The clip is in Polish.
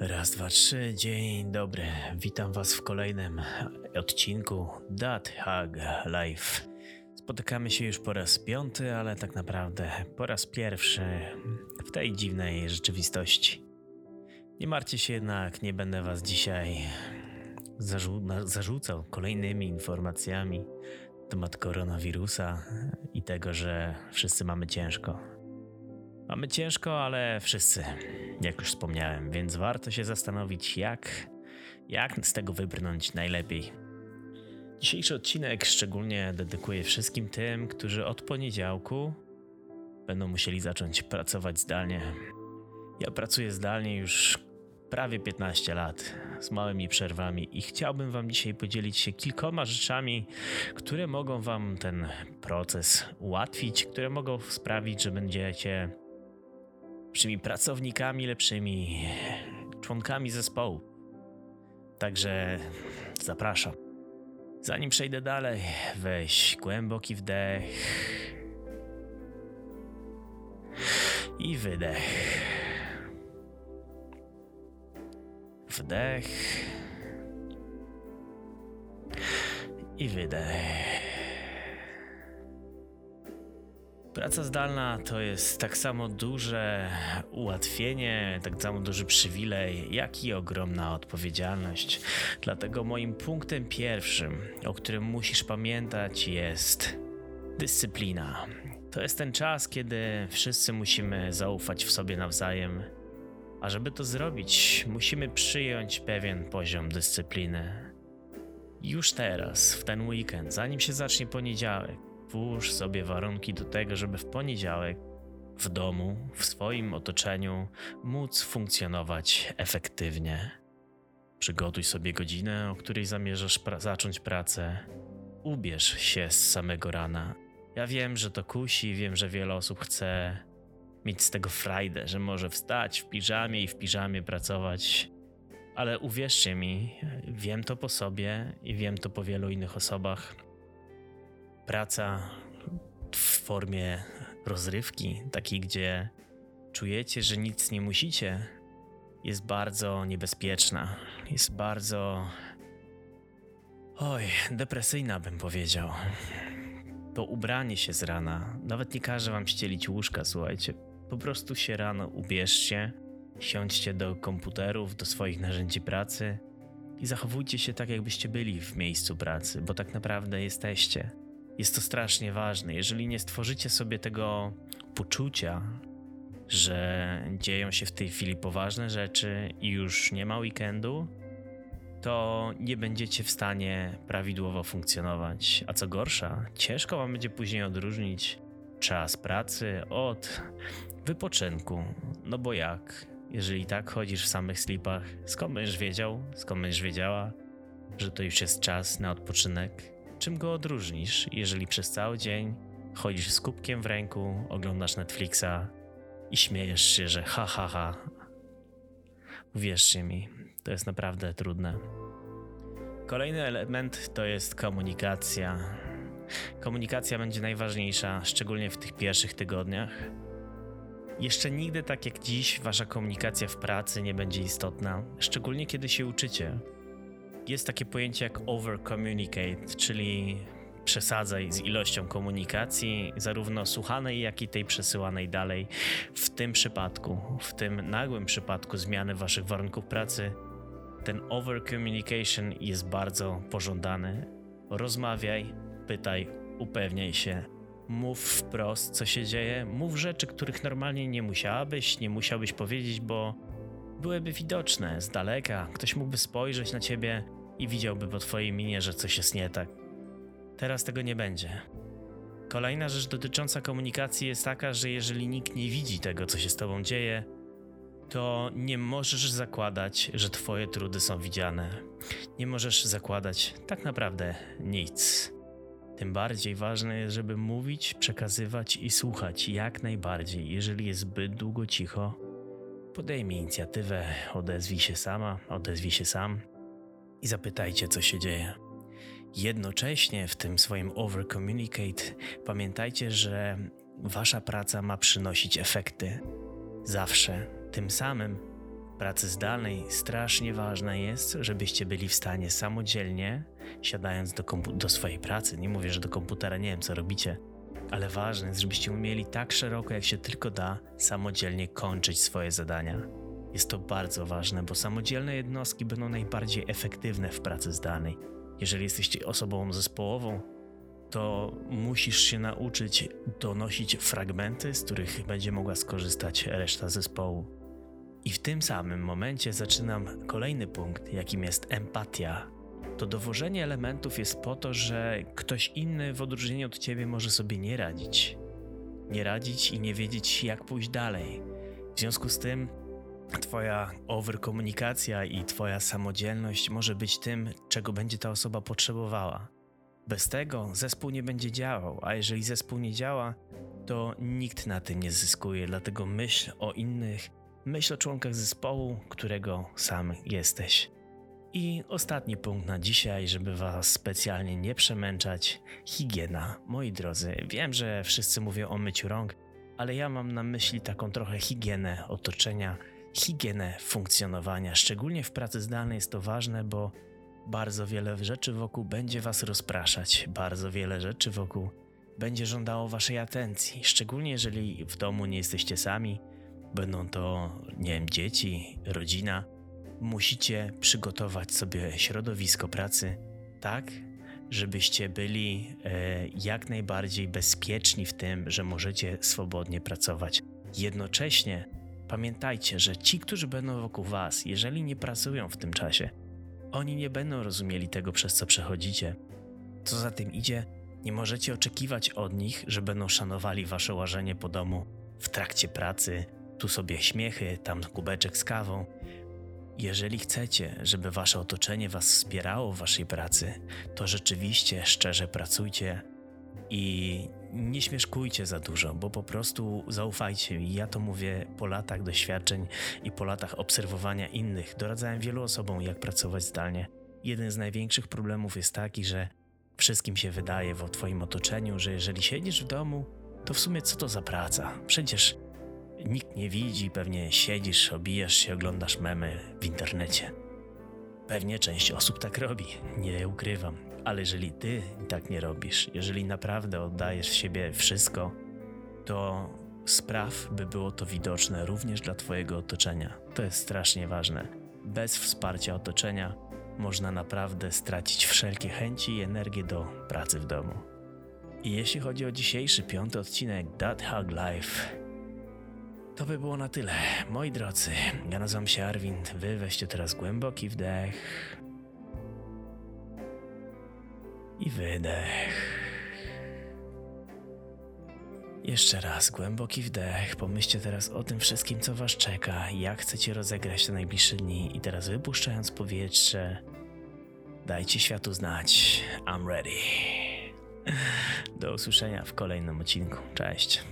Raz, dwa, trzy, dzień dobry. Witam Was w kolejnym odcinku Dat Hag Live. Spotykamy się już po raz piąty, ale tak naprawdę po raz pierwszy w tej dziwnej rzeczywistości. Nie martwcie się jednak, nie będę Was dzisiaj zarzu- zarzucał kolejnymi informacjami na temat koronawirusa i tego, że wszyscy mamy ciężko. Mamy ciężko, ale wszyscy, jak już wspomniałem, więc warto się zastanowić, jak, jak z tego wybrnąć najlepiej. Dzisiejszy odcinek szczególnie dedykuję wszystkim tym, którzy od poniedziałku będą musieli zacząć pracować zdalnie. Ja pracuję zdalnie już prawie 15 lat z małymi przerwami i chciałbym Wam dzisiaj podzielić się kilkoma rzeczami, które mogą Wam ten proces ułatwić, które mogą sprawić, że będziecie lepszymi pracownikami, lepszymi członkami zespołu. Także zapraszam. Zanim przejdę dalej, weź głęboki wdech i wydech. Wdech i wydech. Praca zdalna to jest tak samo duże ułatwienie, tak samo duży przywilej, jak i ogromna odpowiedzialność. Dlatego moim punktem pierwszym, o którym musisz pamiętać, jest dyscyplina. To jest ten czas, kiedy wszyscy musimy zaufać w sobie nawzajem. A żeby to zrobić, musimy przyjąć pewien poziom dyscypliny. Już teraz, w ten weekend, zanim się zacznie poniedziałek, Włóż sobie warunki do tego, żeby w poniedziałek w domu, w swoim otoczeniu móc funkcjonować efektywnie. Przygotuj sobie godzinę, o której zamierzasz pra zacząć pracę. Ubierz się z samego rana. Ja wiem, że to kusi, wiem, że wiele osób chce mieć z tego frajdę, że może wstać w piżamie i w piżamie pracować. Ale uwierzcie mi, wiem to po sobie i wiem to po wielu innych osobach praca w formie rozrywki, takiej, gdzie czujecie, że nic nie musicie, jest bardzo niebezpieczna. Jest bardzo. Oj, depresyjna bym powiedział. To ubranie się z rana. Nawet nie każe wam ścielić łóżka, słuchajcie. Po prostu się rano ubierzcie, siądźcie do komputerów, do swoich narzędzi pracy i zachowujcie się tak, jakbyście byli w miejscu pracy, bo tak naprawdę jesteście. Jest to strasznie ważne. Jeżeli nie stworzycie sobie tego poczucia, że dzieją się w tej chwili poważne rzeczy i już nie ma weekendu, to nie będziecie w stanie prawidłowo funkcjonować. A co gorsza, ciężko wam będzie później odróżnić czas pracy od wypoczynku. No bo jak? Jeżeli tak chodzisz w samych slipach, skąd będziesz wiedział, skąd będziesz wiedziała, że to już jest czas na odpoczynek? Czym go odróżnisz, jeżeli przez cały dzień chodzisz z kubkiem w ręku, oglądasz Netflixa i śmiejesz się, że ha, ha, ha. Uwierzcie mi, to jest naprawdę trudne. Kolejny element to jest komunikacja. Komunikacja będzie najważniejsza, szczególnie w tych pierwszych tygodniach. Jeszcze nigdy tak jak dziś wasza komunikacja w pracy nie będzie istotna, szczególnie kiedy się uczycie jest takie pojęcie jak over communicate, czyli przesadzaj z ilością komunikacji, zarówno słuchanej, jak i tej przesyłanej dalej. W tym przypadku, w tym nagłym przypadku zmiany waszych warunków pracy, ten over communication jest bardzo pożądany. Rozmawiaj, pytaj, upewniaj się. Mów wprost, co się dzieje, mów rzeczy, których normalnie nie musiałabyś, nie musiałbyś powiedzieć, bo byłyby widoczne z daleka. Ktoś mógłby spojrzeć na ciebie i widziałby po twojej minie, że coś jest nie tak. Teraz tego nie będzie. Kolejna rzecz dotycząca komunikacji jest taka, że jeżeli nikt nie widzi tego, co się z tobą dzieje, to nie możesz zakładać, że twoje trudy są widziane. Nie możesz zakładać tak naprawdę nic. Tym bardziej ważne jest, żeby mówić, przekazywać i słuchać jak najbardziej. Jeżeli jest zbyt długo cicho, podejmij inicjatywę, odezwij się sama, odezwij się sam i zapytajcie, co się dzieje. Jednocześnie w tym swoim over communicate pamiętajcie, że wasza praca ma przynosić efekty. Zawsze. Tym samym pracy zdalnej strasznie ważne jest, żebyście byli w stanie samodzielnie, siadając do, do swojej pracy, nie mówię, że do komputera, nie wiem co robicie, ale ważne jest, żebyście umieli tak szeroko, jak się tylko da, samodzielnie kończyć swoje zadania. Jest to bardzo ważne, bo samodzielne jednostki będą najbardziej efektywne w pracy zdalnej. Jeżeli jesteście osobą zespołową, to musisz się nauczyć donosić fragmenty, z których będzie mogła skorzystać reszta zespołu. I w tym samym momencie zaczynam kolejny punkt, jakim jest empatia. To dowożenie elementów jest po to, że ktoś inny w odróżnieniu od ciebie może sobie nie radzić. Nie radzić i nie wiedzieć, jak pójść dalej. W związku z tym, Twoja overkomunikacja i Twoja samodzielność może być tym, czego będzie ta osoba potrzebowała. Bez tego zespół nie będzie działał, a jeżeli zespół nie działa, to nikt na tym nie zyskuje, dlatego myśl o innych, myśl o członkach zespołu, którego sam jesteś. I ostatni punkt na dzisiaj, żeby Was specjalnie nie przemęczać higiena. Moi drodzy, wiem, że wszyscy mówią o myciu rąk, ale ja mam na myśli taką trochę higienę otoczenia, higienę funkcjonowania. Szczególnie w pracy zdalnej jest to ważne, bo bardzo wiele rzeczy wokół będzie Was rozpraszać, bardzo wiele rzeczy wokół będzie żądało Waszej atencji, szczególnie jeżeli w domu nie jesteście sami, będą to, nie wiem, dzieci, rodzina. Musicie przygotować sobie środowisko pracy tak, żebyście byli e, jak najbardziej bezpieczni w tym, że możecie swobodnie pracować. Jednocześnie pamiętajcie, że ci, którzy będą wokół Was, jeżeli nie pracują w tym czasie, oni nie będą rozumieli tego, przez co przechodzicie. Co za tym idzie, nie możecie oczekiwać od nich, że będą szanowali wasze łażenie po domu w trakcie pracy, tu sobie śmiechy, tam kubeczek z kawą. Jeżeli chcecie, żeby wasze otoczenie was wspierało w waszej pracy, to rzeczywiście szczerze pracujcie i nie śmieszkujcie za dużo, bo po prostu zaufajcie mi. Ja to mówię po latach doświadczeń i po latach obserwowania innych. Doradzałem wielu osobom, jak pracować zdalnie. Jeden z największych problemów jest taki, że wszystkim się wydaje w Twoim otoczeniu, że jeżeli siedzisz w domu, to w sumie co to za praca? Przecież nikt nie widzi, pewnie siedzisz, obijasz się, oglądasz memy w internecie. Pewnie część osób tak robi, nie ukrywam. Ale jeżeli ty tak nie robisz, jeżeli naprawdę oddajesz siebie wszystko, to spraw, by było to widoczne również dla Twojego otoczenia. To jest strasznie ważne. Bez wsparcia otoczenia można naprawdę stracić wszelkie chęci i energię do pracy w domu. I jeśli chodzi o dzisiejszy piąty odcinek That Hug Life, to by było na tyle. Moi drodzy, ja nazywam się Arwind, wy weźcie teraz głęboki wdech i wydech. Jeszcze raz głęboki wdech. Pomyślcie teraz o tym wszystkim, co Was czeka, jak chcecie rozegrać te najbliższe dni. I teraz wypuszczając powietrze, dajcie światu znać. I'm ready. Do usłyszenia w kolejnym odcinku. Cześć.